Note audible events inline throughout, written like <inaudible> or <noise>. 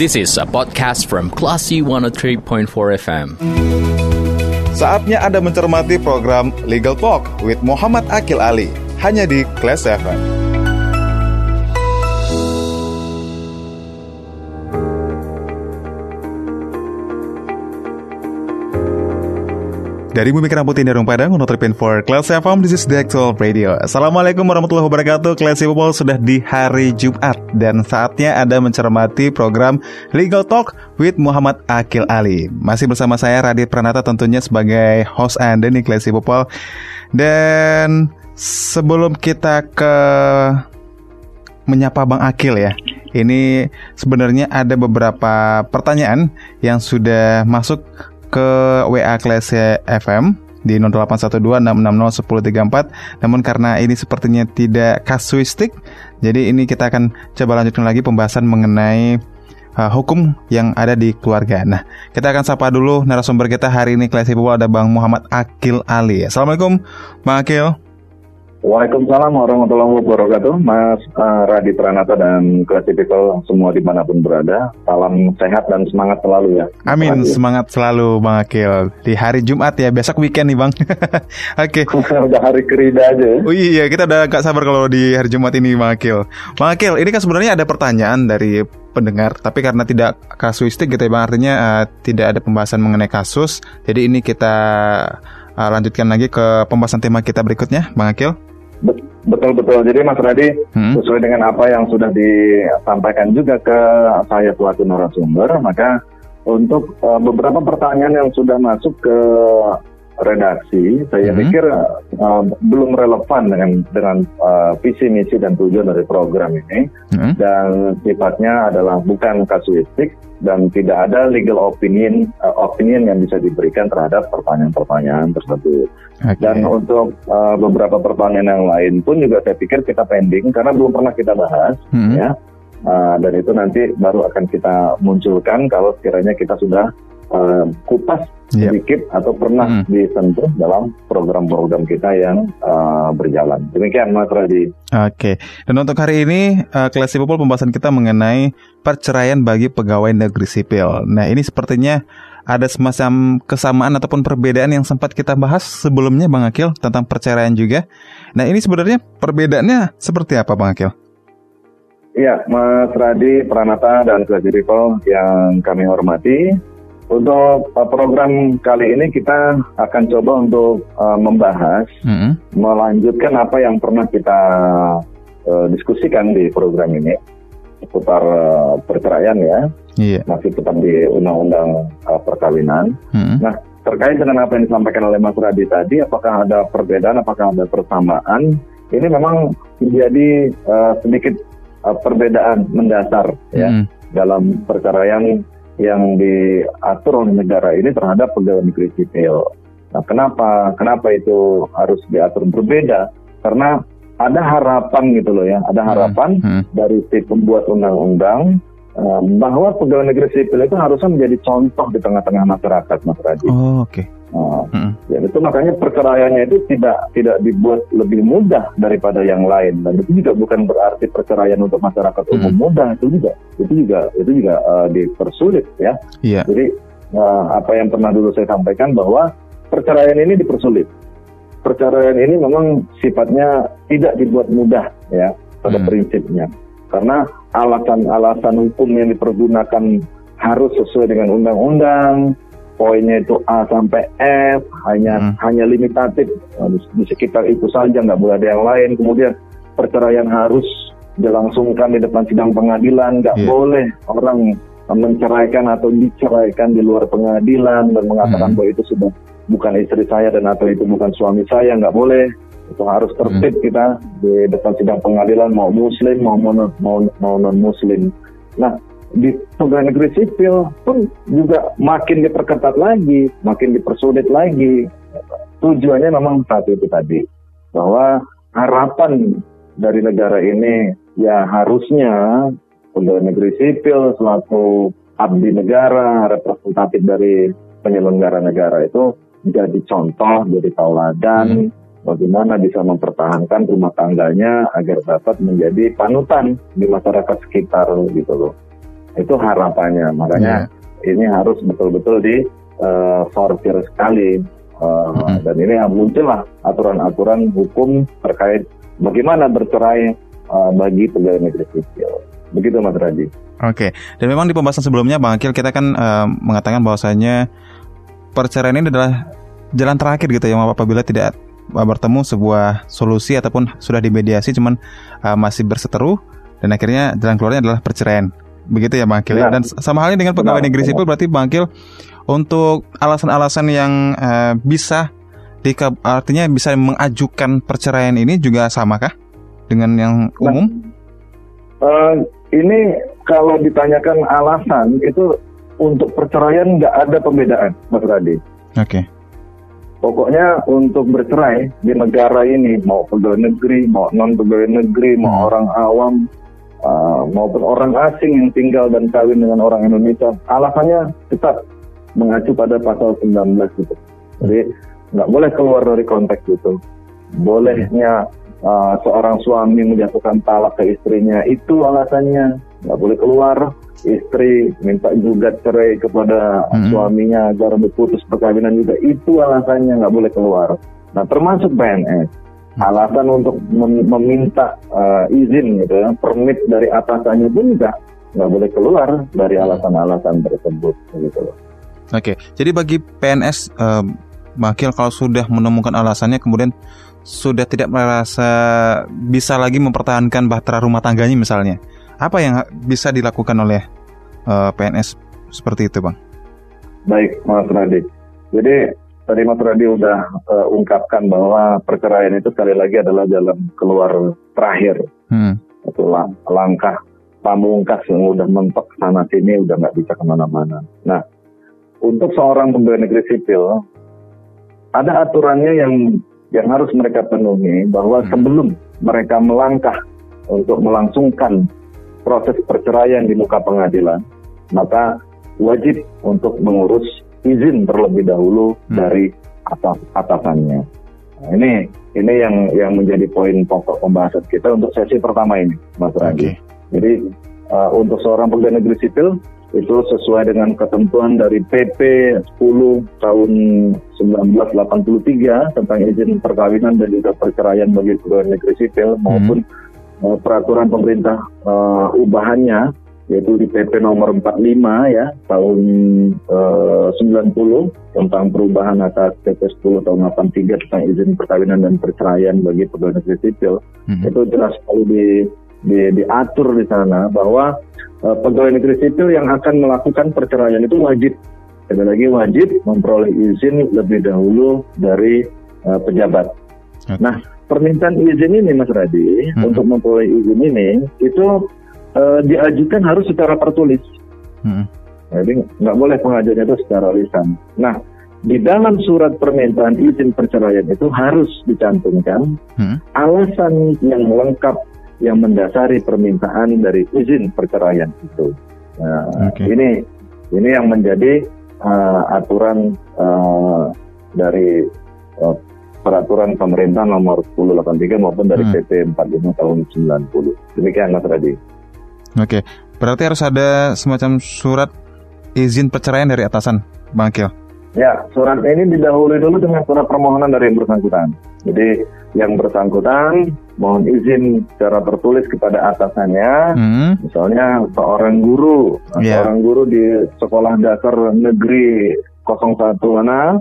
This is a podcast from Classy 103.4 FM. Saatnya Anda mencermati program Legal Talk with Muhammad Akil Ali hanya di Class FM. Dari Bumi Kerang Putih Darung Padang, untuk for Class FM, this is the actual radio. Assalamualaikum warahmatullahi wabarakatuh, Class People sudah di hari Jumat dan saatnya Anda mencermati program Legal Talk with Muhammad Akil Ali. Masih bersama saya Radit Pranata tentunya sebagai host Anda nih Class People. Dan sebelum kita ke menyapa Bang Akil ya. Ini sebenarnya ada beberapa pertanyaan yang sudah masuk ke WA Klase FM di 0812-660-1034 Namun karena ini sepertinya tidak kasuistik Jadi ini kita akan coba lanjutkan lagi pembahasan mengenai uh, hukum yang ada di keluarga. Nah kita akan sapa dulu narasumber kita hari ini Klase People ada Bang Muhammad Akil Ali. Assalamualaikum Bang Akil Waalaikumsalam warahmatullahi wabarakatuh, Mas uh, Radi Pranata dan Klasifiko semua di mana pun berada. Salam sehat dan semangat selalu ya. Amin, semangat selalu Bang Akil. Di hari Jumat ya, besok weekend nih Bang. <laughs> Oke. okay. <laughs> udah hari kerida aja. Oh iya, kita udah gak sabar kalau di hari Jumat ini Bang Akil. Bang Akil, ini kan sebenarnya ada pertanyaan dari pendengar, tapi karena tidak kasuistik gitu ya Bang, artinya uh, tidak ada pembahasan mengenai kasus. Jadi ini kita uh, lanjutkan lagi ke pembahasan tema kita berikutnya, Bang Akil. Betul betul. Jadi Mas Radi hmm. sesuai dengan apa yang sudah disampaikan juga ke saya selaku narasumber, maka untuk uh, beberapa pertanyaan yang sudah masuk ke redaksi, saya hmm. pikir uh, belum relevan dengan dengan uh, visi misi dan tujuan dari program ini hmm. dan sifatnya adalah bukan kasuistik dan tidak ada legal opinion uh, opinion yang bisa diberikan terhadap pertanyaan-pertanyaan tersebut. Okay. Dan untuk uh, beberapa pertanyaan yang lain pun juga saya pikir kita pending karena belum pernah kita bahas hmm. ya. Uh, dan itu nanti baru akan kita munculkan kalau sekiranya kita sudah uh, kupas yep. sedikit atau pernah hmm. disentuh dalam program-program kita yang uh, berjalan. Demikian Mas Radi. Oke. Okay. Dan untuk hari ini uh, kelas People pembahasan kita mengenai perceraian bagi pegawai negeri sipil. Nah, ini sepertinya ada semacam kesamaan ataupun perbedaan yang sempat kita bahas sebelumnya Bang Akil tentang perceraian juga. Nah, ini sebenarnya perbedaannya seperti apa Bang Akil? Iya, Mas Radi, Pranata, dan Kelas People yang kami hormati. Untuk uh, program kali ini kita akan coba untuk uh, membahas, mm-hmm. melanjutkan apa yang pernah kita uh, diskusikan di program ini seputar uh, perceraian ya, yeah. masih tetap di undang-undang uh, perkawinan. Mm-hmm. Nah terkait dengan apa yang disampaikan oleh Mas Radi tadi, apakah ada perbedaan, apakah ada persamaan? Ini memang menjadi uh, sedikit uh, perbedaan mendasar mm-hmm. ya dalam perceraian yang diatur oleh negara ini terhadap pegawai negeri sipil. Nah, kenapa? Kenapa itu harus diatur berbeda? Karena ada harapan gitu loh ya, ada harapan hmm. Hmm. dari si pembuat undang-undang uh, bahwa pegawai negeri sipil itu harusnya menjadi contoh di tengah-tengah masyarakat, Mas Raji. Oh, oke. Okay. Nah, hmm. ya itu makanya perceraiannya itu tidak tidak dibuat lebih mudah daripada yang lain dan itu juga bukan berarti perceraian untuk masyarakat hmm. umum mudah itu juga itu juga itu juga uh, dipersulit ya. Yeah. Jadi uh, apa yang pernah dulu saya sampaikan bahwa perceraian ini dipersulit. Perceraian ini memang sifatnya tidak dibuat mudah ya pada hmm. prinsipnya karena alasan-alasan hukum yang dipergunakan harus sesuai dengan undang-undang poinnya itu A sampai F hanya hmm. hanya limitatif di sekitar itu saja nggak boleh ada yang lain kemudian perceraian harus dilangsungkan di depan sidang pengadilan nggak yeah. boleh orang menceraikan atau diceraikan di luar pengadilan dan mengatakan hmm. bahwa itu sudah bukan istri saya dan atau itu bukan suami saya nggak boleh itu harus tertib hmm. kita di depan sidang pengadilan mau muslim mau mau mau non muslim nah di pegawai negeri sipil pun juga makin diperketat lagi, makin dipersulit lagi. Tujuannya memang satu itu tadi, bahwa harapan dari negara ini ya harusnya pegawai negeri sipil selaku abdi negara, representatif dari penyelenggara negara itu jadi contoh, jadi tauladan, hmm. bagaimana bisa mempertahankan rumah tangganya agar dapat menjadi panutan di masyarakat sekitar gitu loh Itu harapannya. Makanya yeah. ini harus betul-betul di uh, sortir sekali. Uh, mm-hmm. Dan ini muncullah aturan-aturan hukum terkait bagaimana bercerai uh, bagi pegawai negeri sipil. Begitu Mas Raji. Oke, dan memang di pembahasan sebelumnya Bang Akil kita kan uh, mengatakan bahwasanya perceraian ini adalah jalan terakhir gitu ya apabila tidak bertemu sebuah solusi ataupun sudah dimediasi cuman uh, masih berseteru dan akhirnya jalan keluarnya adalah perceraian. Begitu ya Bang Akil ya. Dan sama halnya dengan pegawai negeri sipil berarti Bang Akil untuk alasan-alasan yang uh, bisa di artinya bisa mengajukan perceraian ini juga samakah dengan yang nah, umum? Nah, uh, ini kalau ditanyakan alasan itu untuk perceraian nggak ada pembedaan, Mas Radi. Oke. Okay. Pokoknya untuk bercerai di negara ini mau pegawai negeri, mau non pegawai negeri, mau hmm. orang awam, uh, maupun orang asing yang tinggal dan kawin dengan orang Indonesia, alasannya tetap mengacu pada pasal 19 itu. Jadi nggak boleh keluar dari konteks itu. Bolehnya uh, seorang suami menjatuhkan talak ke istrinya itu alasannya nggak boleh keluar istri minta juga cerai kepada hmm. suaminya agar berputus perkawinan juga itu alasannya nggak boleh keluar nah termasuk PNS. Alasan untuk mem meminta uh, izin gitu ya permit dari atasannya pun juga nggak boleh keluar dari hmm. alasan-alasan tersebut gitu loh. Oke, jadi bagi PNS uh, Makil kalau sudah menemukan alasannya kemudian sudah tidak merasa bisa lagi mempertahankan bahtera rumah tangganya misalnya apa yang bisa dilakukan oleh uh, eh, PNS seperti itu, Bang? Baik, Mas Radi. Jadi tadi Mas Radi udah uh, ungkapkan bahwa perceraian itu sekali lagi adalah jalan keluar terakhir. Hmm. Itu lang langkah pamungkas yang udah mentok sana sini udah nggak bisa ke mana-mana. Nah, untuk seorang pegawai negeri sipil ada aturannya yang yang harus mereka penuhi bahwa hmm. sebelum mereka melangkah untuk melangsungkan proses perceraian di muka pengadilan, maka wajib untuk mengurus izin terlebih dahulu hmm. dari atas atasannya. Nah, ini ini yang yang menjadi poin pokok pembahasan kita untuk sesi pertama ini, Mas Randi. Okay. Jadi uh, untuk seorang pegawai negeri sipil itu sesuai dengan ketentuan dari PP 10 tahun 1983 tentang izin perkawinan dan juga perceraian bagi pegawai negeri sipil hmm. maupun uh, peraturan pemerintah uh, ubahannya yaitu di PP nomor 45 ya tahun uh, 90 tentang perubahan atas PP 10 tahun 83 tentang izin perkawinan dan perceraian bagi pegawai negeri sipil hmm. itu jelas sekali di, di diatur di sana bahwa uh, pegawai negeri sipil yang akan melakukan perceraian itu wajib sekali lagi wajib memperoleh izin lebih dahulu dari uh, pejabat. Okay. Nah permintaan izin ini Mas Radi hmm. untuk memperoleh izin ini itu uh, diajukan harus secara tertulis. Hmm. Jadi nggak boleh pengajuannya itu secara lisan. Nah di dalam surat permintaan izin perceraian itu harus dicantumkan hmm. alasan yang lengkap yang mendasari permintaan dari izin perceraian itu. Nah, okay. ini ini yang menjadi uh, aturan uh, dari uh, peraturan pemerintah nomor 1083 maupun dari hmm. PP 45 tahun 90. Demikian Mas Radi. Oke, berarti harus ada semacam surat izin perceraian dari atasan, Bang Akil. Ya, surat ini didahului dulu dengan surat permohonan dari yang bersangkutan. Jadi yang bersangkutan mohon izin secara tertulis kepada atasannya, hmm. misalnya seorang guru, yeah. seorang guru di sekolah dasar negeri 01 mana,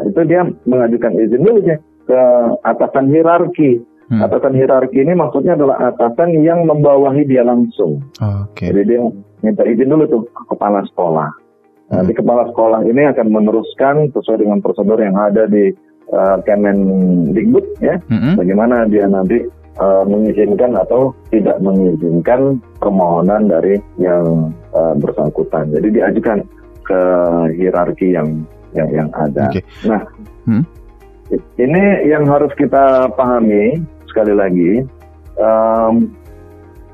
Nah, itu dia mengajukan izin dulu ya ke atasan hierarki. Hmm. Atasan hierarki ini maksudnya adalah atasan yang membawahi dia langsung. Okay. Jadi dia minta izin dulu tuh ke kepala sekolah. Hmm. Nanti kepala sekolah ini akan meneruskan sesuai dengan prosedur yang ada di uh, Kemendikbud ya. Hmm. Bagaimana dia nanti uh, mengizinkan atau tidak mengizinkan permohonan dari yang uh, bersangkutan. Jadi diajukan ke hierarki yang yang yang ada. Okay. Nah, hmm? ini yang harus kita pahami sekali lagi. Um,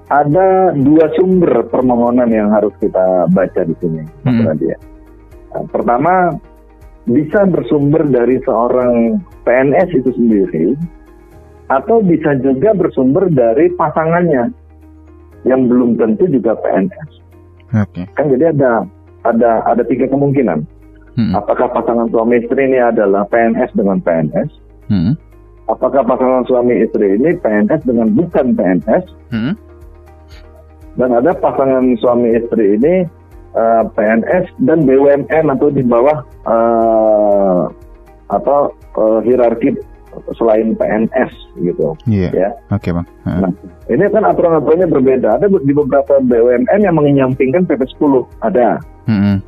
ada dua sumber permohonan yang harus kita baca di sini, hmm. Nah, pertama, bisa bersumber dari seorang PNS itu sendiri, atau bisa juga bersumber dari pasangannya yang belum tentu juga PNS. Oke. Kan jadi ada ada ada tiga kemungkinan. Hmm. Apakah pasangan suami istri ini adalah PNS dengan PNS? Hmm. Apakah pasangan suami istri ini PNS dengan bukan PNS? Hmm. Dan ada pasangan suami istri ini eh, PNS dan BUMN atau di bawah eh, atau eh, hierarki selain PNS gitu Iya. ya. Oke bang. Ah. Nah, ini kan aturan-aturannya berbeda. Ada di beberapa BUMN yang menyampingkan PP 10 ada. Hmm.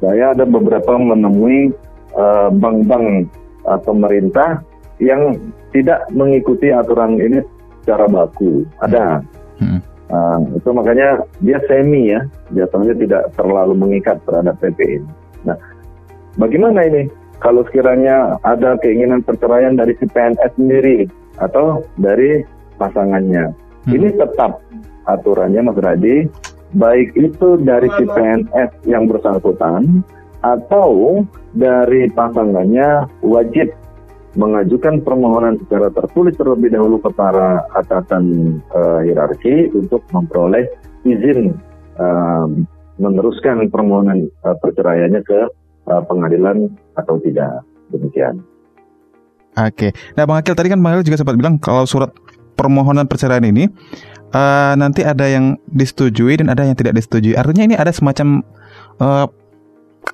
Saya ada beberapa menemui bank-bank uh, pemerintah yang tidak mengikuti aturan ini secara baku. Ada. Hmm. Uh, itu makanya dia semi ya, jatuhnya tidak terlalu mengikat terhadap PP ini. Nah, bagaimana ini kalau sekiranya ada keinginan perceraian dari si PNS sendiri atau dari pasangannya? Hmm. Ini tetap aturannya Mas Radi, baik itu dari si PNS yang bersangkutan atau dari pasangannya wajib mengajukan permohonan secara tertulis terlebih dahulu ke para atasan eh, hierarki untuk memperoleh izin eh, meneruskan permohonan eh, perceraiannya ke eh, pengadilan atau tidak demikian. Oke. Nah bang Akil tadi kan bang Akil juga sempat bilang kalau surat permohonan perceraian ini eh, nanti ada yang disetujui dan ada yang tidak disetujui. Artinya ini ada semacam eh,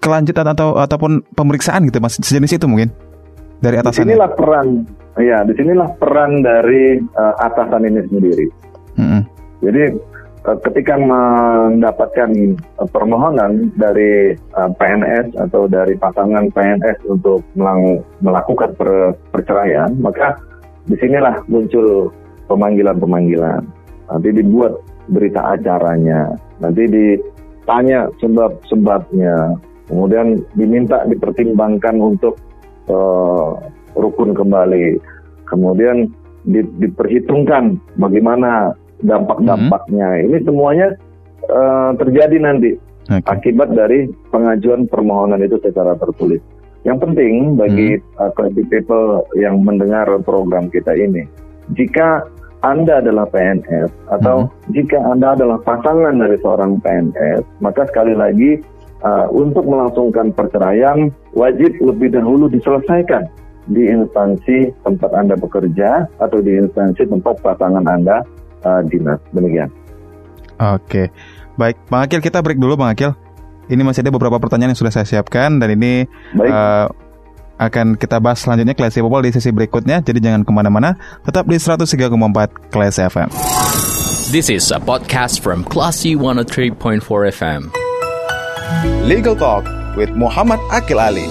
kelanjutan atau ataupun pemeriksaan gitu mas sejenis itu mungkin dari atasan. Di sinilah peran, ya di sinilah peran dari eh, atasan ini sendiri. Mm-mm. Jadi eh, ketika mendapatkan eh, permohonan dari PNS atau dari pasangan PNS untuk melang- melakukan per- perceraian, maka di sinilah muncul pemanggilan-pemanggilan. Nanti dibuat berita acaranya, nanti ditanya sebab-sebabnya, kemudian diminta dipertimbangkan untuk eh, rukun kembali, kemudian di- diperhitungkan bagaimana dampak-dampaknya. Ini semuanya eh, terjadi nanti Oke. akibat dari pengajuan permohonan itu secara tertulis. Yang penting bagi uh, creative people yang mendengar program kita ini, jika Anda adalah PNS atau jika Anda adalah pasangan dari seorang PNS, maka sekali lagi uh, untuk melangsungkan perceraian wajib lebih dahulu diselesaikan di instansi tempat Anda bekerja atau di instansi tempat pasangan Anda uh, dinas. Demikian. Oke, baik Bang Akil kita break dulu Bang Akil. Ini masih ada beberapa pertanyaan yang sudah saya siapkan dan ini Baik. eh, akan kita bahas selanjutnya Classy Popol di sesi berikutnya. Jadi jangan ke mana-mana, tetap di 103,4 Classy FM. This is a podcast from Classy 103.4 FM. Legal Talk with Muhammad Akil Ali.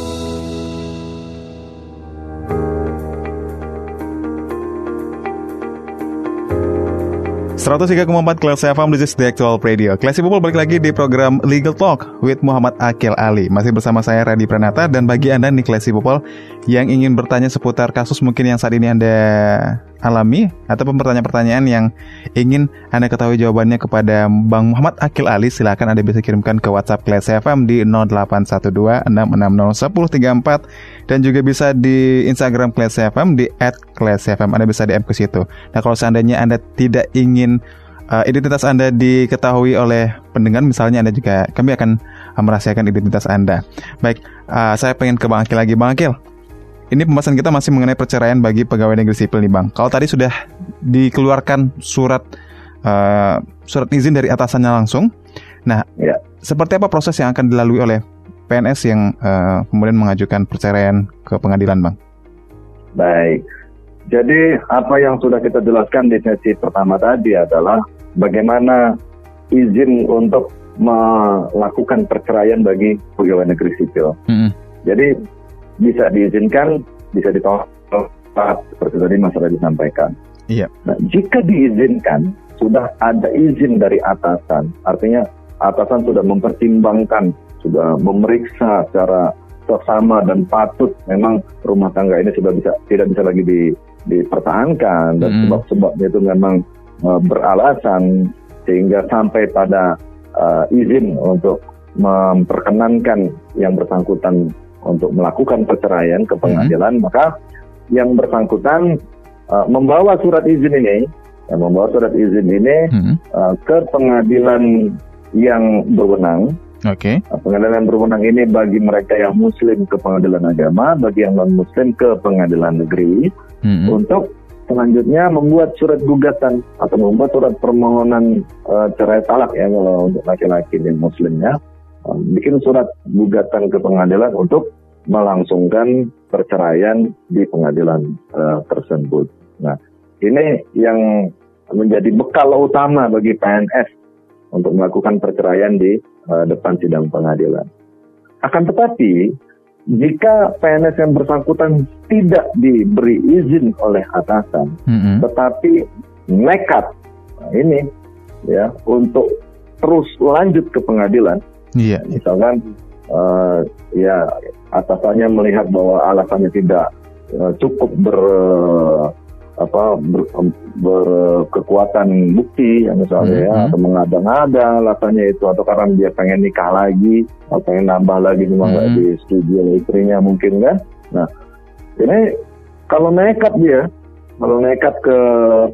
empat Kelas FM, this is the actual radio. Classy People balik lagi di program Legal Talk with Muhammad Akil Ali. Masih bersama saya Radi Pranata dan bagi Anda nih Classy People yang ingin bertanya seputar kasus mungkin yang saat ini Anda alami atau pertanyaan-pertanyaan yang ingin Anda ketahui jawabannya kepada Bang Muhammad Akil Ali, silakan Anda bisa kirimkan ke WhatsApp Classy FM di 0812-660-1034 dan juga bisa di Instagram Classy FM di @classy_fm. Anda bisa DM ke situ. Nah, kalau seandainya Anda tidak ingin uh, identitas Anda diketahui oleh pendengar, misalnya Anda juga kami akan uh, merahasiakan identitas Anda. Baik, uh, saya pengen ke Bang Akil lagi. Bang Akil, ini pembahasan kita masih mengenai perceraian bagi pegawai negeri sipil nih Bang. Kalau tadi sudah dikeluarkan surat uh, surat izin dari atasannya langsung. Nah, Ya. seperti apa proses yang akan dilalui oleh PNS yang uh, kemudian mengajukan perceraian ke pengadilan Bang? Baik. Jadi apa yang sudah kita jelaskan di sesi pertama tadi adalah bagaimana izin untuk melakukan perceraian bagi pegawai negeri sipil. Mm-mm. Jadi bisa diizinkan, bisa ditolak seperti tadi Mas Radhi sampaikan. Iya. Nah, jika diizinkan, sudah ada izin dari atasan, artinya atasan sudah mempertimbangkan, sudah memeriksa secara seksama dan patut memang rumah tangga ini sudah bisa tidak bisa lagi di, dipertahankan dan Mm. sebab-sebabnya itu memang uh, beralasan sehingga sampai pada uh, izin untuk memperkenankan yang bersangkutan untuk melakukan perceraian ke pengadilan, maka yang bersangkutan uh, membawa surat izin ini, yang membawa surat izin ini Mm-mm. uh, ke pengadilan yang berwenang. Oke. Nah, Pengadilan yang berwenang ini bagi mereka yang Muslim ke pengadilan agama, bagi yang non Muslim ke pengadilan negeri Mm-mm. untuk selanjutnya membuat surat gugatan atau membuat surat permohonan eh, cerai talak ya kalau untuk laki-laki dan muslimnya bikin surat gugatan ke pengadilan untuk melangsungkan perceraian di pengadilan eh, tersebut. Nah, ini yang menjadi bekal utama bagi PNS untuk melakukan perceraian di eh, depan sidang pengadilan. Akan tetapi, jika PNS yang bersangkutan tidak diberi izin oleh atasan, Mm-mm. tetapi nekat nah ini ya untuk terus lanjut ke pengadilan, Iya. misalkan eh, ya atasannya melihat bahwa alasannya tidak eh, cukup ber apa ber, berkekuatan bukti ya misalnya ya Mhm. atau mengada-ngada alasannya itu atau karena dia pengen nikah lagi atau pengen nambah lagi cuma nggak Mhm. disetujui oleh istrinya mungkin kan nah ini kalau nekat dia kalau nekat ke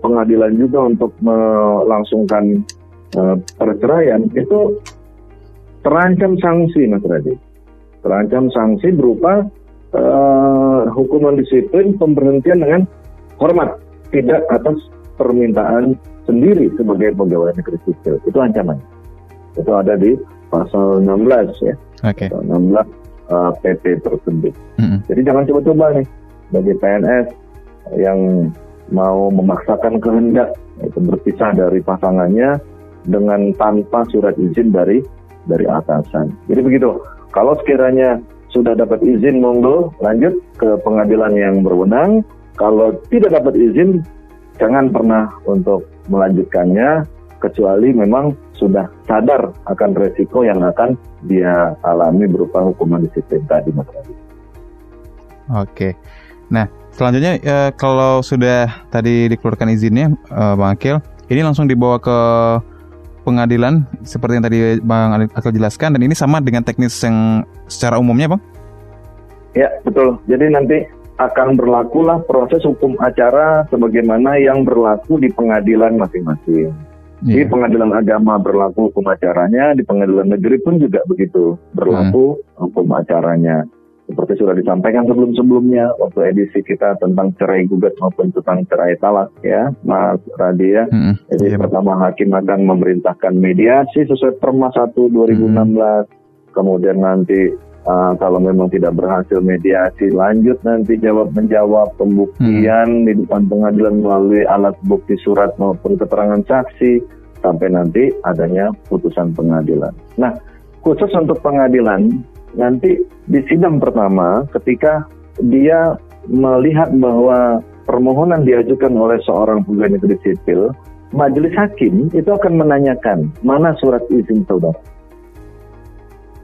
pengadilan juga untuk melangsungkan eh, perceraian itu terancam sanksi Mas Radit terancam sanksi berupa eh, hukuman disiplin pemberhentian dengan hormat tidak atas permintaan sendiri sebagai pegawai negeri sipil. Itu ancaman. Itu ada di pasal 16 ya. Oke. pasal 16 eh, PP tersebut. Mm-mm. jadi jangan coba-coba nih bagi PNS yang mau memaksakan kehendak itu berpisah dari pasangannya dengan tanpa surat izin dari dari atasan. Jadi begitu. Kalau sekiranya sudah dapat izin monggo lanjut ke pengadilan yang berwenang. Kalau tidak dapat izin jangan pernah untuk melanjutkannya kecuali memang sudah sadar akan resiko yang akan dia alami berupa hukuman disiplin tadi Mas Radit. Oke. Nah, selanjutnya eh, kalau sudah tadi dikeluarkan izinnya, eh, Bang Akil, ini langsung dibawa ke pengadilan seperti yang tadi Bang Akil jelaskan dan ini sama dengan teknis yang secara umumnya, Bang? Ya, betul. Jadi nanti akan berlakulah proses hukum acara sebagaimana yang berlaku di pengadilan masing-masing. Di Iya. pengadilan agama berlaku hukum acaranya, di pengadilan negeri pun juga begitu berlaku hukum acaranya. Seperti sudah disampaikan sebelum-sebelumnya waktu edisi kita tentang cerai gugat maupun tentang cerai talak ya, Mas Radi ya. Mm-mm. Jadi Iya, pertama hakim akan memerintahkan mediasi sesuai Perma 1 2016. Kemudian nanti uh, kalau memang tidak berhasil mediasi lanjut nanti jawab menjawab pembuktian di depan pengadilan melalui alat bukti surat maupun keterangan saksi sampai nanti adanya putusan pengadilan. Nah, khusus untuk pengadilan nanti di sidang pertama ketika dia melihat bahwa permohonan diajukan oleh seorang pegawai negeri sipil, majelis hakim itu akan menanyakan mana surat izin saudara.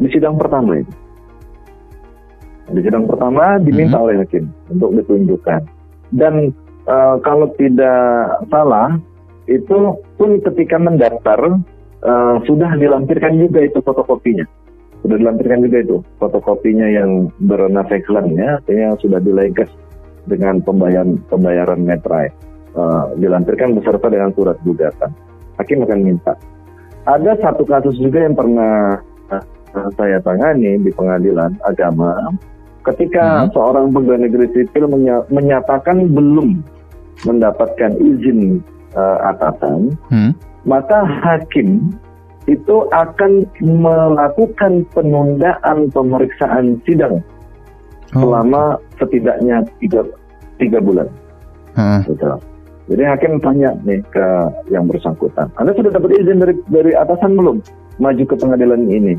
Di sidang pertama itu. Di sidang pertama diminta oleh hakim untuk ditunjukkan. Dan eh, kalau tidak salah, itu pun ketika mendaftar eh, sudah dilampirkan juga itu fotokopinya. Sudah dilampirkan juga itu fotokopinya yang berwarna Veklan ya, artinya sudah dilegas dengan pembayaran pembayaran metrai. Eh, dilampirkan beserta dengan surat gugatan. Hakim akan minta. Ada satu kasus juga yang pernah eh, saya tangani di pengadilan agama, ketika Hmm. seorang pegawai negeri sipil menya- menyatakan belum mendapatkan izin eh, atasan, Hmm. maka hakim itu akan melakukan penundaan pemeriksaan sidang Oh. selama setidaknya tiga, tiga bulan. Gitu. Jadi hakim tanya nih ke yang bersangkutan, Anda sudah dapat izin dari dari atasan belum maju ke pengadilan ini?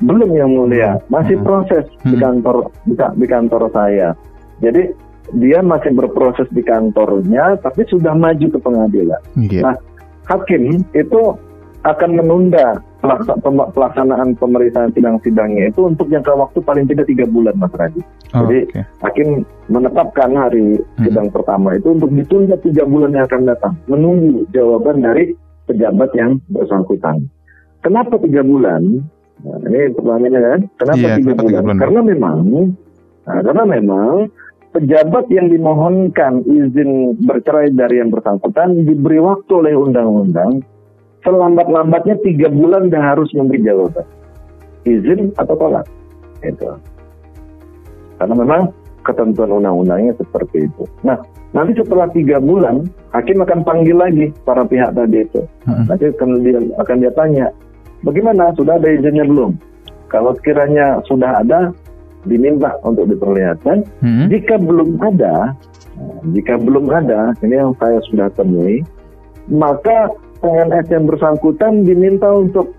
Belum yang mulia, masih proses di Hmm. kantor di, di kantor saya. Jadi dia masih berproses di kantornya, tapi sudah maju ke pengadilan. Iya. Nah, hakim itu akan menunda pelaksanaan pemeriksaan sidang-sidangnya itu untuk jangka waktu paling tidak tiga bulan, Mas Radit. Oh, jadi- Oke. Hakim menetapkan hari Hmm. sidang pertama itu untuk ditunda tiga bulan yang akan datang, menunggu jawaban dari pejabat yang bersangkutan. Kenapa tiga bulan? Nah, ini pertanyaannya kan, kenapa Iya, tiga kenapa tiga bulan? bulan? Karena memang, nah, karena memang pejabat yang dimohonkan izin bercerai dari yang bersangkutan diberi waktu oleh undang-undang selambat-lambatnya tiga bulan dia harus memberi jawaban. Izin atau tolak. Itu. Karena memang ketentuan undang-undangnya seperti itu. Nah nanti setelah tiga bulan hakim akan panggil lagi para pihak tadi itu. Nanti akan dia akan dia tanya bagaimana? Sudah ada izinnya belum? Kalau sekiranya sudah ada diminta untuk diperlihatkan. Hmm. jika belum ada jika belum ada ini yang saya sudah temui maka PNS yang bersangkutan diminta untuk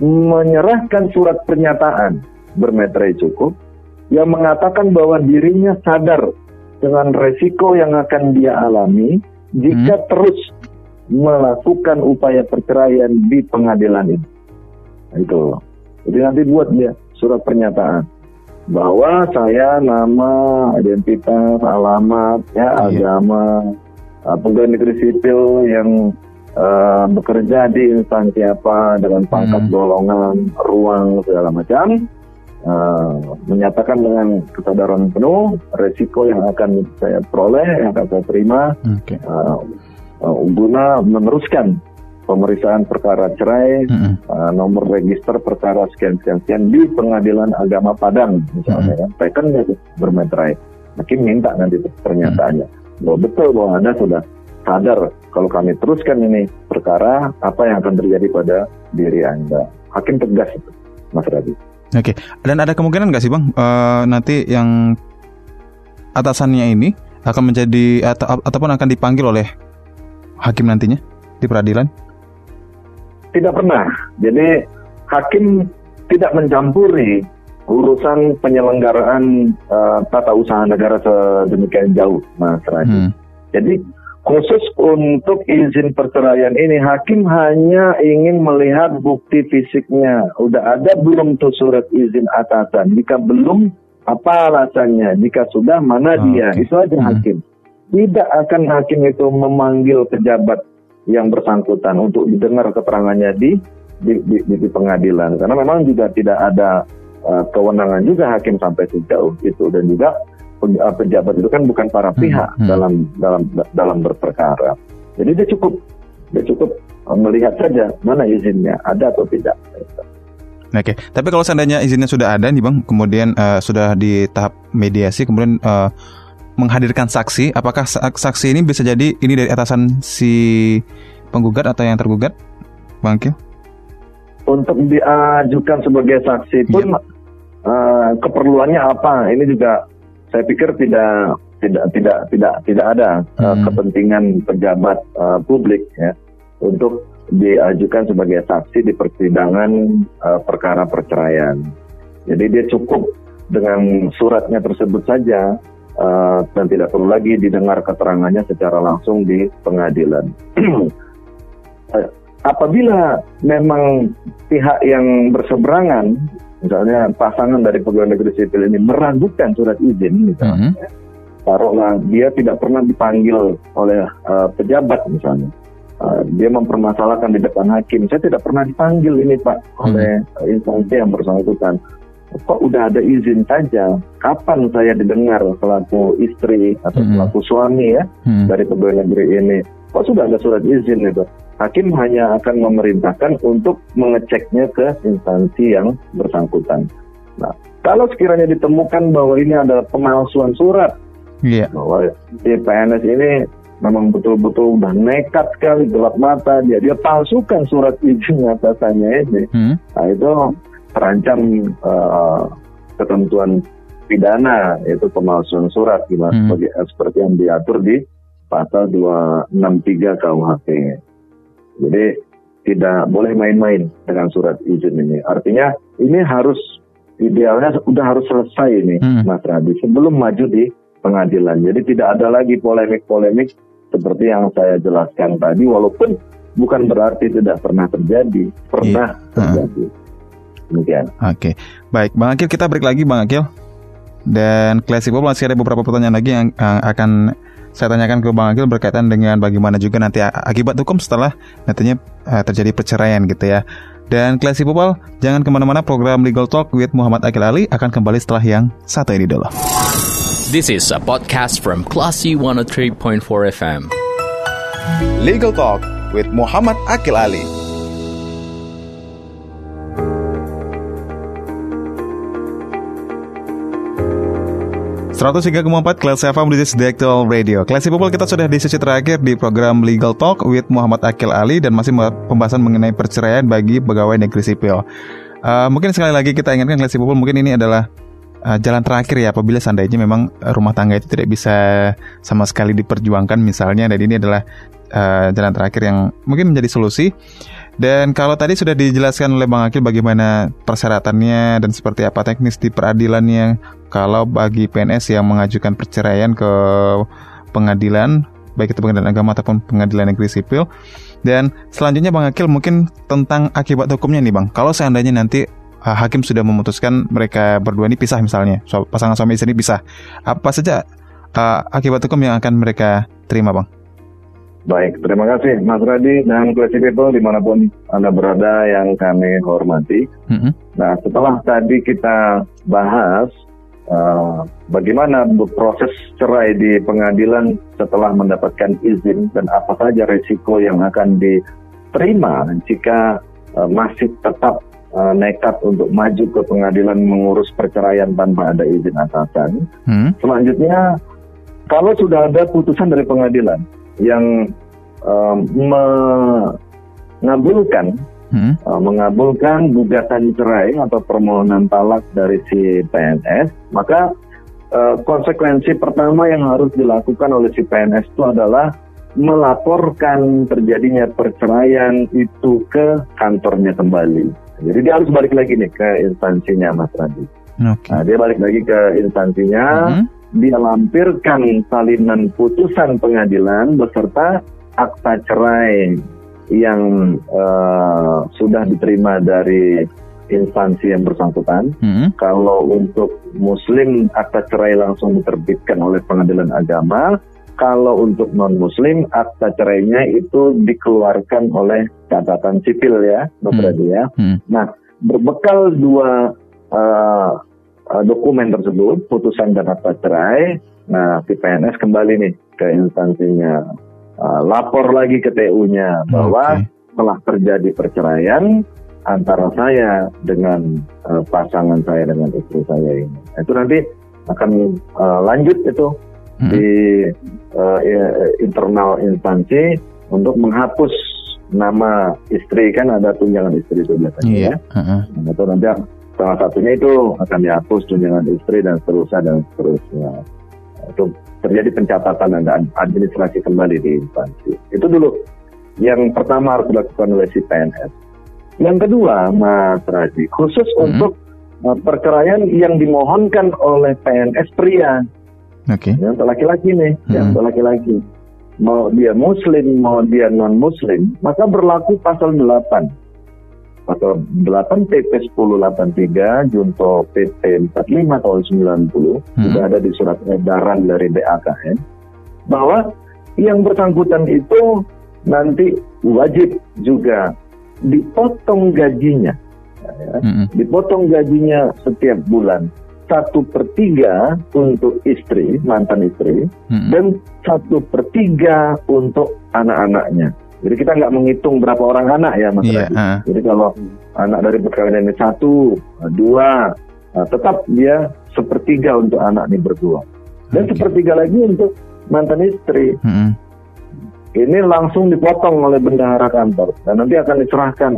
menyerahkan surat pernyataan bermeterai cukup yang mengatakan bahwa dirinya sadar dengan resiko yang akan dia alami jika terus melakukan upaya perceraian di pengadilan ini. Nah, Itu. Jadi nanti buat dia surat pernyataan bahwa saya nama, identitas, alamat, ya Iya. agama, uh, pegawai negeri sipil yang uh, bekerja di instansi apa dengan pangkat Hmm. golongan, ruang segala macam, uh, menyatakan dengan kesadaran penuh resiko yang akan saya peroleh, yang akan saya terima, Oke. uh, uh, guna meneruskan pemeriksaan perkara cerai Mm-mm. uh, nomor register perkara sekian sekian sekian di pengadilan agama Padang misalnya kan Teken itu bermeterai hakim minta nanti pernyataannya. Bahwa betul bahwa anda sudah sadar kalau kami teruskan ini perkara apa yang akan terjadi pada diri anda? Hakim tegas itu Mas Radhi Oke, dan ada kemungkinan nggak sih bang eh, nanti yang atasannya ini akan menjadi atau ataupun akan dipanggil oleh hakim nantinya di peradilan? tidak pernah. Jadi hakim tidak mencampuri urusan penyelenggaraan uh, tata usaha negara sedemikian jauh Mas Radhi Hmm. Jadi khusus untuk izin perceraian ini hakim hanya ingin melihat bukti fisiknya. Udah ada belum tuh surat izin atasan? Jika belum, apa alasannya? Jika sudah, mana Oh, dia? Itu aja Hmm. hakim. Tidak akan hakim itu memanggil pejabat yang bersangkutan untuk didengar keterangannya di di, di, di, di pengadilan. Karena memang juga tidak ada uh, kewenangan juga hakim sampai sejauh itu dan juga pejabat itu kan bukan para Hmm, pihak hmm. dalam dalam dalam berperkara. Jadi dia cukup dia cukup uh, melihat saja mana izinnya ada atau tidak. Oke, tapi kalau seandainya izinnya sudah ada nih bang, kemudian eh, sudah di tahap mediasi, kemudian eh, menghadirkan saksi, apakah sa- saksi ini bisa jadi ini dari atasan si penggugat atau yang tergugat, bang Kil? Untuk diajukan sebagai saksi pun uh, keperluannya apa? Ini juga saya pikir tidak tidak tidak tidak tidak ada uh, Hmm. kepentingan pejabat uh, publik ya untuk diajukan sebagai saksi di persidangan uh, perkara perceraian. Jadi dia cukup dengan suratnya tersebut saja uh, dan tidak perlu lagi didengar keterangannya secara langsung di pengadilan. Eh, <clears throat> Apabila memang pihak yang berseberangan, misalnya pasangan dari pegawai negeri sipil ini meragukan surat izin, misalnya, Mhm. taruhlah dia tidak pernah dipanggil oleh uh, pejabat misalnya. Uh, dia mempermasalahkan di depan hakim, saya tidak pernah dipanggil ini pak oleh uh, instansi yang bersangkutan. Kok udah ada izin saja? Kapan saya didengar selaku istri atau Mhm. selaku suami ya Hmm. dari pegawai negeri ini? Kok sudah ada surat izin itu? Hakim hanya akan memerintahkan untuk mengeceknya ke instansi yang bersangkutan. Nah, kalau sekiranya ditemukan bahwa ini adalah pemalsuan surat, Iya. bahwa si PNS ini memang betul-betul udah nekat sekali gelap mata dia dia palsukan surat izin atasannya ini Hmm. nah itu terancam eh, ketentuan pidana yaitu pemalsuan surat gimana Hmm. sebagai seperti yang diatur di pasal 263 KUHP jadi tidak boleh main-main dengan surat izin ini artinya ini harus idealnya sudah harus selesai ini Hmm. Mas Radhi sebelum maju di pengadilan. Jadi tidak ada lagi polemik-polemik seperti yang saya jelaskan tadi walaupun bukan berarti tidak pernah terjadi, pernah Iya. terjadi. Demikian. Oke, baik Bang Akil kita break lagi Bang Akil dan Classic Pop masih ada beberapa pertanyaan lagi yang uh, akan saya tanyakan ke Bang Akil berkaitan dengan bagaimana juga nanti a- akibat hukum setelah nantinya uh, terjadi perceraian gitu ya. Dan Classic Popal, jangan ke mana-mana program Legal Talk with Muhammad Akil Ali akan kembali setelah yang satu ini dulu. This is a podcast from Classy 103.4 FM. Legal Talk with Muhammad Akil Ali. 103,4 Kelas FM di The Actual Radio. Kelas kita sudah di sesi terakhir di program Legal Talk with Muhammad Akil Ali dan masih pembahasan mengenai perceraian bagi pegawai negeri sipil. Uh, mungkin sekali lagi kita ingatkan Kelas People mungkin ini adalah uh, jalan terakhir ya apabila seandainya memang rumah tangga itu tidak bisa sama sekali diperjuangkan misalnya dan ini adalah uh, jalan terakhir yang mungkin menjadi solusi. Dan kalau tadi sudah dijelaskan oleh Bang Akil bagaimana persyaratannya dan seperti apa teknis di peradilannya kalau bagi PNS yang mengajukan perceraian ke pengadilan baik itu pengadilan agama ataupun pengadilan negeri sipil. Dan selanjutnya Bang Akil mungkin tentang akibat hukumnya nih Bang. Kalau seandainya nanti uh, hakim sudah memutuskan mereka berdua ini pisah misalnya, so, pasangan suami istri pisah, apa saja uh, akibat hukum yang akan mereka terima Bang? Baik, terima kasih Mas Radi dan Classy People di mana pun Anda berada yang kami hormati. Mm-hmm. Nah, setelah tadi kita bahas uh, bagaimana proses cerai di pengadilan setelah mendapatkan izin dan apa saja resiko yang akan diterima jika uh, masih tetap uh, nekat untuk maju ke pengadilan mengurus perceraian tanpa ada izin atasan. Hmm. Selanjutnya, kalau sudah ada putusan dari pengadilan, yang um, mengabulkan hmm. uh, mengabulkan gugatan cerai atau permohonan talak dari si PNS, maka uh, konsekuensi pertama yang harus dilakukan oleh si PNS itu adalah melaporkan terjadinya perceraian itu ke kantornya kembali. Jadi dia harus balik lagi nih ke instansinya Mas Radi. Okay. Nah, dia balik lagi ke instansinya. -hmm dia lampirkan salinan putusan pengadilan beserta akta cerai yang uh, sudah diterima dari instansi yang bersangkutan. Hmm. Kalau untuk Muslim akta cerai langsung diterbitkan oleh pengadilan agama. Kalau untuk non Muslim akta cerainya itu dikeluarkan oleh catatan sipil ya, Dokter hmm. ya. Hmm. Nah berbekal dua uh, dokumen tersebut, putusan dan akta cerai, nah si PNS kembali nih ke instansinya, uh, lapor lagi ke TU-nya bahwa okay. telah terjadi perceraian antara saya dengan uh, pasangan saya dengan istri saya ini. Nah, itu nanti akan uh, lanjut itu hmm. di uh, internal instansi untuk menghapus nama istri kan ada tunjangan istri itu biasanya yeah. ya. Uh -huh. Nah, itu nanti Salah satunya itu akan dihapus tunjangan istri dan seterusnya dan seterusnya. Itu terjadi pencatatan dan administrasi kembali di instansi. Itu dulu yang pertama harus dilakukan oleh si PNS. Yang kedua, Mas Raji, khusus hmm. untuk uh, perceraian yang dimohonkan oleh PNS pria. Oke. Okay. Yang laki-laki nih, hmm. yang laki-laki. Mau dia muslim, mau dia non-muslim, maka berlaku pasal 8 pasal 8 PP 1083 Junto PP 45 tahun 90 hmm. sudah ada di surat edaran dari BAKN bahwa yang bersangkutan itu nanti wajib juga dipotong gajinya ya, hmm. dipotong gajinya setiap bulan satu per tiga untuk istri mantan istri hmm. dan satu per tiga untuk anak-anaknya jadi kita nggak menghitung berapa orang anak ya Mas yeah, uh. Jadi kalau anak dari perkawinan ini satu, dua, nah, tetap dia sepertiga untuk anak ini berdua. Dan okay. sepertiga lagi untuk mantan istri. Mm -hmm. Ini langsung dipotong oleh bendahara kantor dan nanti akan diserahkan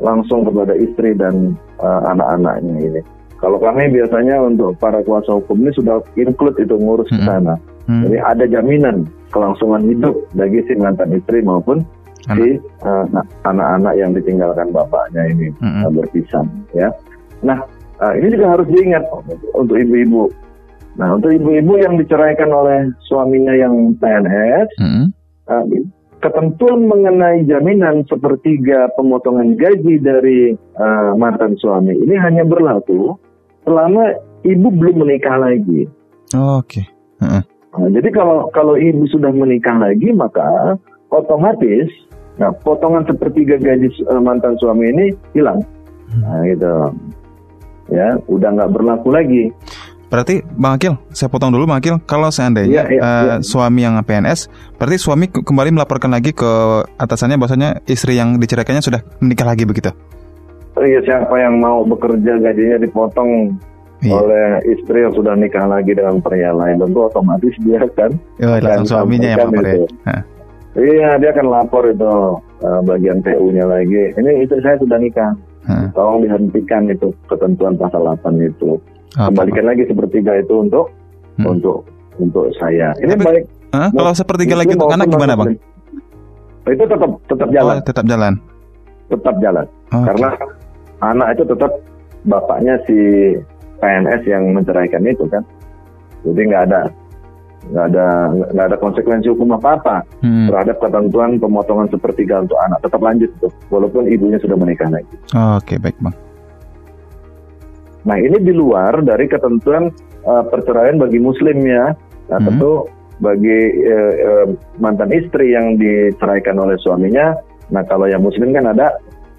langsung kepada istri dan uh, anak-anaknya ini. Kalau kami biasanya untuk para kuasa hukum ini sudah include itu ngurus mm -hmm. ke sana. Hmm. Jadi ada jaminan kelangsungan hidup bagi si mantan istri maupun si uh, anak-anak yang ditinggalkan bapaknya ini mm-hmm. uh, berpisah ya. Nah uh, ini juga harus diingat untuk ibu-ibu. Nah untuk ibu-ibu yang diceraikan oleh suaminya yang PNS, mm-hmm. uh, ketentuan mengenai jaminan sepertiga pemotongan gaji dari uh, mantan suami ini hanya berlaku selama ibu belum menikah lagi. Oh, Oke. Okay. Uh-uh. Nah, jadi kalau kalau ibu sudah menikah lagi maka otomatis Nah, potongan sepertiga gaji uh, mantan suami ini hilang. Hmm. Nah, gitu. Ya, udah nggak berlaku lagi. Berarti Bang Akil, saya potong dulu Bang Akil, kalau seandainya ya, ya, uh, ya. suami yang PNS, berarti suami kembali melaporkan lagi ke atasannya bahwasanya istri yang diceraikannya sudah menikah lagi begitu? Oh iya, siapa yang mau bekerja gajinya dipotong Iya. oleh istri yang sudah nikah lagi dengan pria lain, tentu otomatis dia kan Oh, langsung suaminya yang sampaikan lapor ya. Itu. Iya, dia akan lapor itu eh, bagian PU-nya lagi. Ini istri saya sudah nikah. Hah. Tolong dihentikan itu ketentuan pasal 8 itu. Oke, Kembalikan lagi sepertiga itu untuk Hmm. untuk untuk saya. Ini Tapi- baik. Hah? Kalau sepertiga lagi untuk anak gimana bang? Itu tetap tetap jalan, Oh, tetap jalan. tetap jalan. Oke. Karena anak itu tetap bapaknya si PNS yang menceraikan itu kan. Jadi nggak ada nggak ada nggak ada konsekuensi hukum apa apa Hmm. terhadap ketentuan pemotongan sepertiga untuk anak tetap lanjut tuh walaupun ibunya sudah menikah lagi. Oke baik bang. Nah ini di luar dari ketentuan uh, perceraian bagi muslim ya. Nah Hmm. tentu bagi eh, eh, mantan istri yang diceraikan oleh suaminya. Nah kalau yang muslim kan ada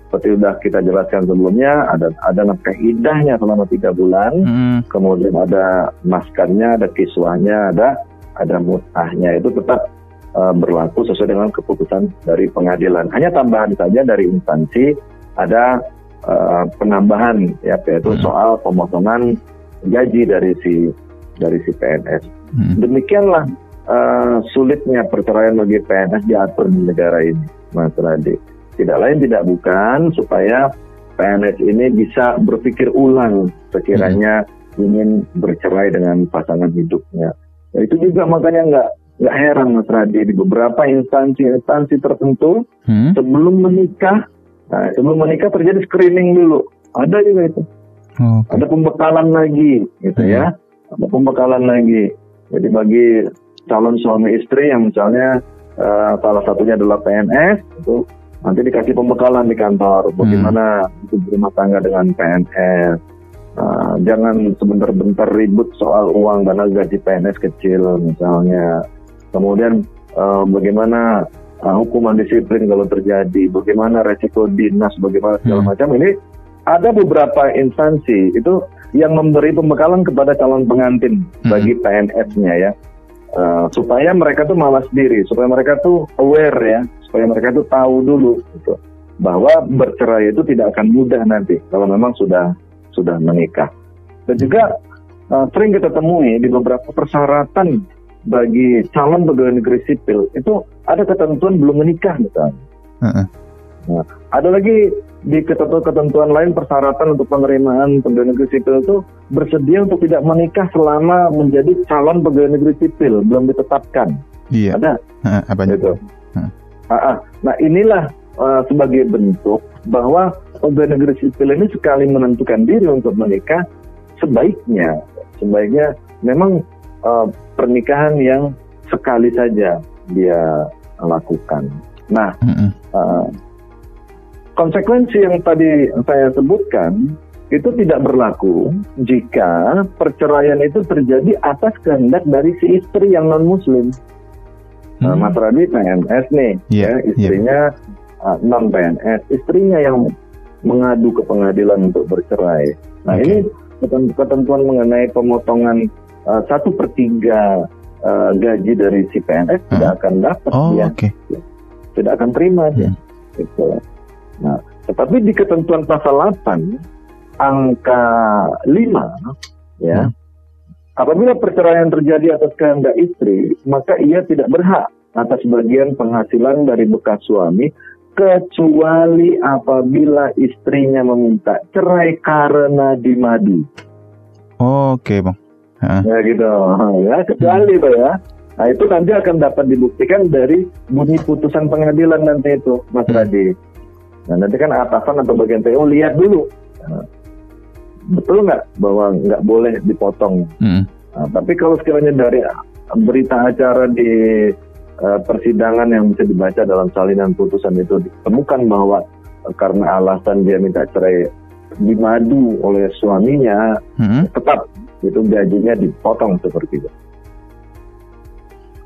seperti sudah kita jelaskan sebelumnya ada ada nafkah idahnya selama tiga bulan. Hmm. Kemudian ada maskannya, ada kiswahnya, ada ada mutahnya itu tetap uh, berlaku sesuai dengan keputusan dari pengadilan. Hanya tambahan saja dari instansi ada uh, penambahan ya yaitu Hmm. soal pemotongan gaji dari si dari si PNS. Hmm. Demikianlah uh, sulitnya perceraian bagi PNS diatur di negara ini, Mas Radi. Tidak lain tidak bukan supaya PNS ini bisa berpikir ulang sekiranya ingin bercerai dengan pasangan hidupnya. Ya, itu juga makanya nggak nggak heran Mas Radi. Di beberapa instansi-instansi tertentu Hmm. sebelum menikah, nah, sebelum menikah terjadi screening dulu. Ada juga itu. Ada pembekalan lagi gitu Hmm. ya ada pembekalan lagi. Jadi bagi calon suami istri yang misalnya eh, salah satunya adalah PNS itu nanti dikasih pembekalan di kantor. Bagaimana hidup rumah tangga dengan PNS Eh, jangan sebentar-bentar ribut soal uang karena gaji PNS kecil misalnya. Kemudian eh, bagaimana eh, hukuman disiplin kalau terjadi? Bagaimana resiko dinas? Bagaimana segala Hmm. macam? Ini ada beberapa instansi itu yang memberi pembekalan kepada calon pengantin Hmm. bagi PNS-nya ya. Eh, supaya mereka tuh malas diri supaya mereka tuh aware ya. Supaya mereka tuh tahu dulu gitu. Bahwa bercerai itu tidak akan mudah nanti kalau memang sudah sudah menikah dan juga eh, sering kita temui di beberapa persyaratan bagi calon pegawai negeri sipil itu ada ketentuan belum menikah misalnya Heeh. ada lagi di ketentuan-ketentuan lain persyaratan untuk penerimaan pegawai negeri sipil itu bersedia untuk tidak menikah selama menjadi calon pegawai negeri sipil belum ditetapkan. Iya. Ada gitu. Ah, ah. Nah inilah uh, sebagai bentuk bahwa pegawai negeri sipil ini sekali menentukan diri untuk menikah sebaiknya sebaiknya memang uh, pernikahan yang sekali saja dia lakukan. Nah. Uh, konsekuensi yang tadi saya sebutkan itu tidak berlaku jika perceraian itu terjadi atas kehendak dari si istri yang non muslim. Nah, Hmm. Mas Radi PNS nih, Iya, ya, istrinya uh, non PNS, istrinya yang mengadu ke pengadilan untuk bercerai. Nah ini keten- ketentuan mengenai pemotongan uh, satu per tiga uh, gaji dari si PNS tidak akan dapat Oh, dia oke. tidak akan terima dia. Hmm. Gitu. Nah, tetapi di ketentuan pasal 8 angka 5 ya. Hmm. Apabila perceraian terjadi atas kehendak istri, maka ia tidak berhak atas bagian penghasilan dari bekas suami kecuali apabila istrinya meminta cerai karena dimadu. Oke, Bang. Heeh. Ya gitu. Ya, kecuali Pak ya. Nah, itu nanti akan dapat dibuktikan dari bunyi putusan pengadilan nanti itu, Mas Hmm. Radi. Nah, nanti kan atasan atau bagian PU lihat dulu. Nah, betul nggak bahwa nggak boleh dipotong? Heeh. Nah, tapi kalau sekiranya dari berita acara di eh, persidangan yang bisa dibaca dalam salinan putusan itu ditemukan bahwa eh, karena alasan dia minta cerai dimadu oleh suaminya, Heeh. tetap itu gajinya dipotong seperti itu.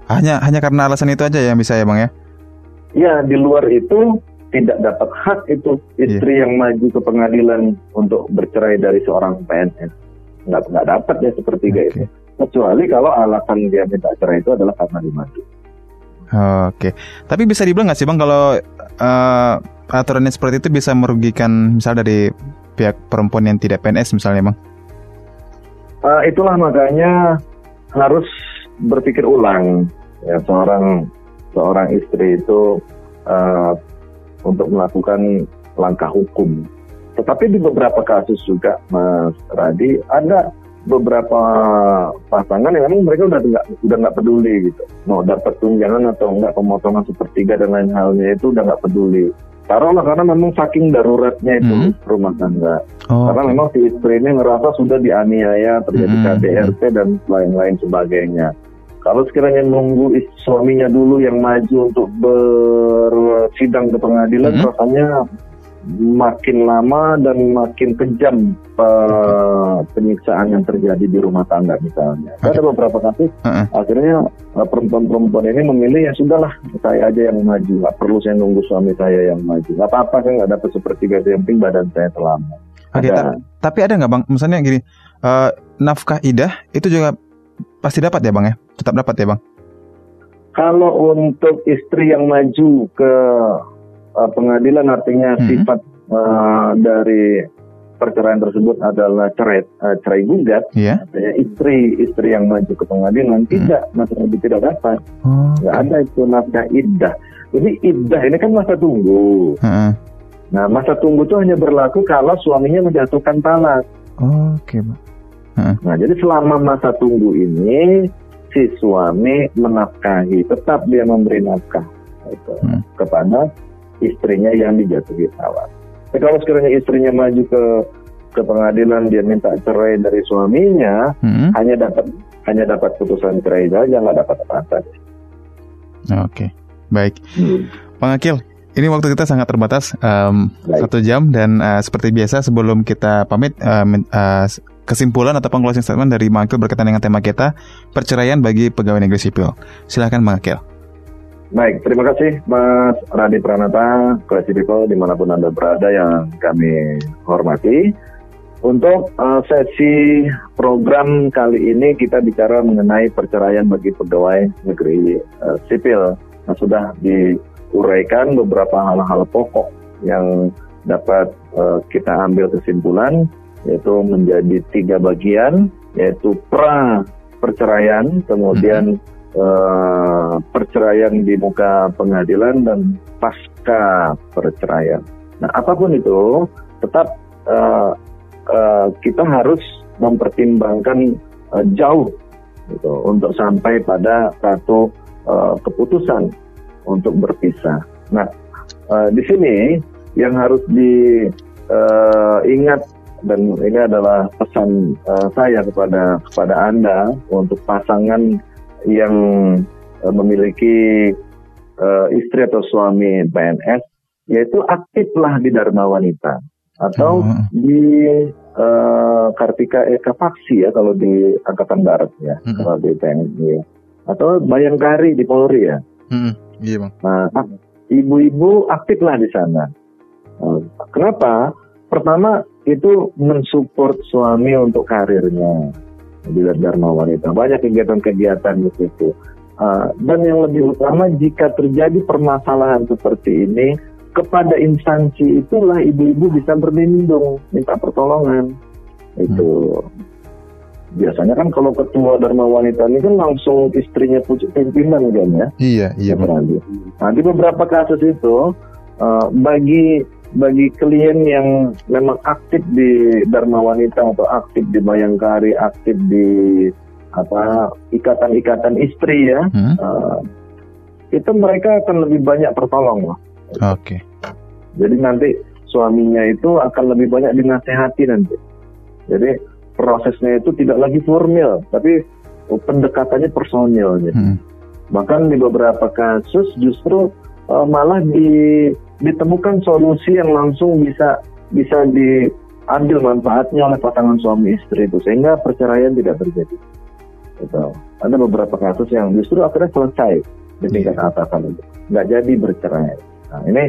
Hanya hanya karena alasan itu aja yang bisa ya, Bang ya? Ya, di luar itu tidak dapat hak itu istri yang maju ke pengadilan untuk bercerai dari seorang PNS. Nggak, nggak dapat ya sepertiga Oke. itu. Kecuali kalau alasan dia minta cerai itu adalah karena dimadu. Oke. Tapi bisa dibilang nggak sih, Bang, kalau eh, aturannya seperti itu bisa merugikan misal dari pihak perempuan yang tidak PNS misalnya, Bang? uh, itulah makanya harus berpikir ulang ya seorang seorang istri itu uh, untuk melakukan langkah hukum. Tetapi di beberapa kasus juga, Mas Radi, ada beberapa pasangan yang memang mereka udah nggak udah nggak peduli gitu mau dapat tunjangan atau enggak pemotongan sepertiga dan lain halnya itu udah nggak peduli taruhlah karena memang saking daruratnya itu hmm. rumah tangga oh, karena memang si istri ini ngerasa sudah dianiaya terjadi hmm. KDRT dan lain-lain sebagainya kalau sekiranya nunggu suaminya dulu yang maju untuk bersidang ke pengadilan hmm. rasanya makin lama dan makin kejam uh, penyiksaan yang terjadi di rumah tangga misalnya. Okay. Ada beberapa kasus uh-uh. akhirnya uh, perempuan-perempuan ini memilih ya sudahlah saya aja yang maju, nggak perlu saya nunggu suami saya yang maju. Gak apa-apa saya nggak dapat sepertiga yang penting badan saya selamat. Oke, okay, ta- tapi ada nggak bang? Misalnya gini, uh, nafkah idah itu juga pasti dapat ya bang ya? Tetap dapat ya bang? Kalau untuk istri yang maju ke uh, pengadilan artinya hmm. sifat uh, dari perceraian tersebut adalah cerai uh, cerai gugat, yeah. artinya istri istri yang maju ke pengadilan hmm. tidak masalah tidak dapat, oh, nggak okay. ada itu nafkah iddah. Jadi iddah ini kan masa tunggu. Hmm. Nah masa tunggu itu hanya berlaku kalau suaminya menjatuhkan talak. Oh, Oke, okay, hmm. Nah jadi selama masa tunggu ini si suami menafkahi, tetap dia memberi nafkah itu, hmm. kepada istrinya yang dijatuhi talak. Tapi kalau sekiranya istrinya maju ke ke pengadilan dia minta cerai dari suaminya, hmm. hanya dapat hanya dapat putusan cerai saja, nggak dapat apa-apa. Oke, baik, hmm. Bang Akil. Ini waktu kita sangat terbatas um, satu jam dan uh, seperti biasa sebelum kita pamit uh, uh, kesimpulan atau closing statement dari Bang Akil berkaitan dengan tema kita perceraian bagi pegawai negeri sipil. Silahkan Bang Akil. Baik, terima kasih Mas Radi Pranata, People di mana pun Anda berada yang kami hormati. Untuk uh, sesi program kali ini kita bicara mengenai perceraian bagi pegawai negeri uh, sipil. Nah, sudah diuraikan beberapa hal-hal pokok yang dapat uh, kita ambil kesimpulan, yaitu menjadi tiga bagian, yaitu pra perceraian, kemudian hmm uh, perceraian di muka pengadilan dan pasca perceraian. Nah, apa pun itu, tetap uh, uh, kita harus mempertimbangkan uh, jauh gitu, untuk sampai pada satu uh, keputusan untuk berpisah. Nah, uh, di sini yang harus diingat uh, dan ini adalah pesan uh, saya kepada kepada anda untuk pasangan yang uh, memiliki uh, istri atau suami PNS yaitu aktiflah di Dharma Wanita atau hmm. di uh, Kartika Eka Paksi ya kalau di Angkatan Darat ya hmm. kalau di TNI ya. atau Bayangkari di Polri ya. Hmm. Iya bang. Nah ibu-ibu aktiflah di sana. Kenapa? Pertama itu mensupport suami untuk karirnya di Dharma Wanita. Banyak kegiatan-kegiatan di situ. Uh, dan yang lebih utama jika terjadi permasalahan seperti ini kepada instansi itulah ibu-ibu bisa berlindung minta pertolongan itu hmm. biasanya kan kalau ketua Dharma Wanita ini kan langsung istrinya pucuk pimpinan kan ya iya iya nah di beberapa kasus itu uh, bagi bagi klien yang memang aktif di Dharma Wanita atau aktif di Bayangkari, aktif di apa ikatan-ikatan istri ya, hmm? uh, itu mereka akan lebih banyak tertolong Oke. Okay. Jadi nanti suaminya itu akan lebih banyak dinasehati nanti. Jadi prosesnya itu tidak lagi formal, tapi pendekatannya personil. Hmm. Bahkan di beberapa kasus justru uh, malah di ditemukan solusi yang langsung bisa bisa diambil manfaatnya oleh pasangan suami istri itu sehingga perceraian tidak terjadi. Gitu. Ada beberapa kasus yang justru akhirnya selesai di tingkat yeah. atasan itu, nggak jadi bercerai. Nah, ini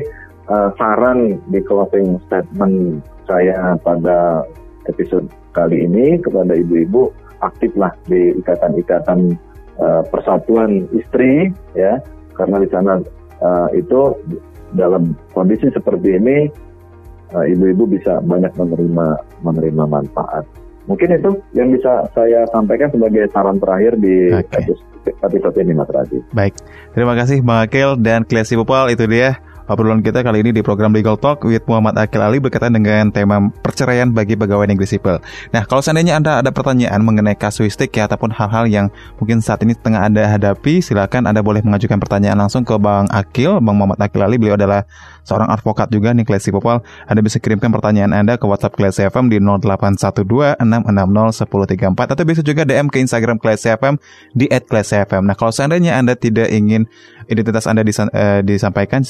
uh, saran di closing statement saya pada episode kali ini kepada ibu-ibu aktiflah di ikatan-ikatan uh, persatuan istri ya karena di sana uh, itu dalam kondisi seperti ini ibu ibu-ibu bisa banyak menerima menerima manfaat Mungkin itu yang bisa saya sampaikan sebagai saran terakhir di okay. episode ini Mas Radit. Baik, terima kasih Bang Akil dan Klesi Popal itu dia Obrolan kita kali ini di program Legal Talk with Muhammad Akil Ali berkaitan dengan tema perceraian bagi pegawai negeri sipil. Nah, kalau seandainya Anda ada pertanyaan mengenai kasuistik ya ataupun hal-hal yang mungkin saat ini tengah Anda hadapi, silakan Anda boleh mengajukan pertanyaan langsung ke Bang Akil, Bang Muhammad Akil Ali. Beliau adalah seorang advokat juga nih Klesi Popal. Anda bisa kirimkan pertanyaan Anda ke WhatsApp Klesi FM di 0812-660-1034 atau bisa juga DM ke Instagram Klesi FM di @klesifm. Nah, kalau seandainya Anda tidak ingin identitas Anda disa uh, disampaikan,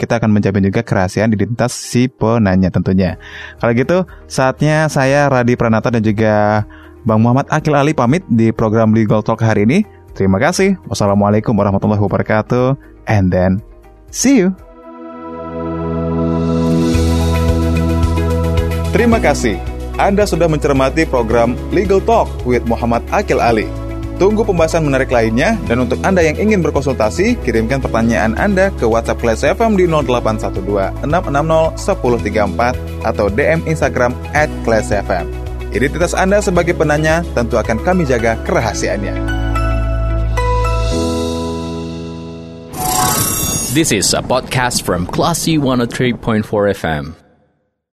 kita akan menjamin juga kerahasiaan identitas si penanya tentunya. Kalau gitu, saatnya saya Radi Pranata dan juga Bang Muhammad Akil Ali pamit di program Legal Talk hari ini. Terima kasih. Wassalamualaikum warahmatullahi wabarakatuh. And then, see you. Terima kasih. Anda sudah mencermati program Legal Talk with Muhammad Akil Ali. Tunggu pembahasan menarik lainnya dan untuk Anda yang ingin berkonsultasi, kirimkan pertanyaan Anda ke WhatsApp Class FM di 0812 660 1034 atau DM Instagram at Class FM. Identitas Anda sebagai penanya tentu akan kami jaga kerahasiaannya. This is a podcast from Classy 103.4 FM.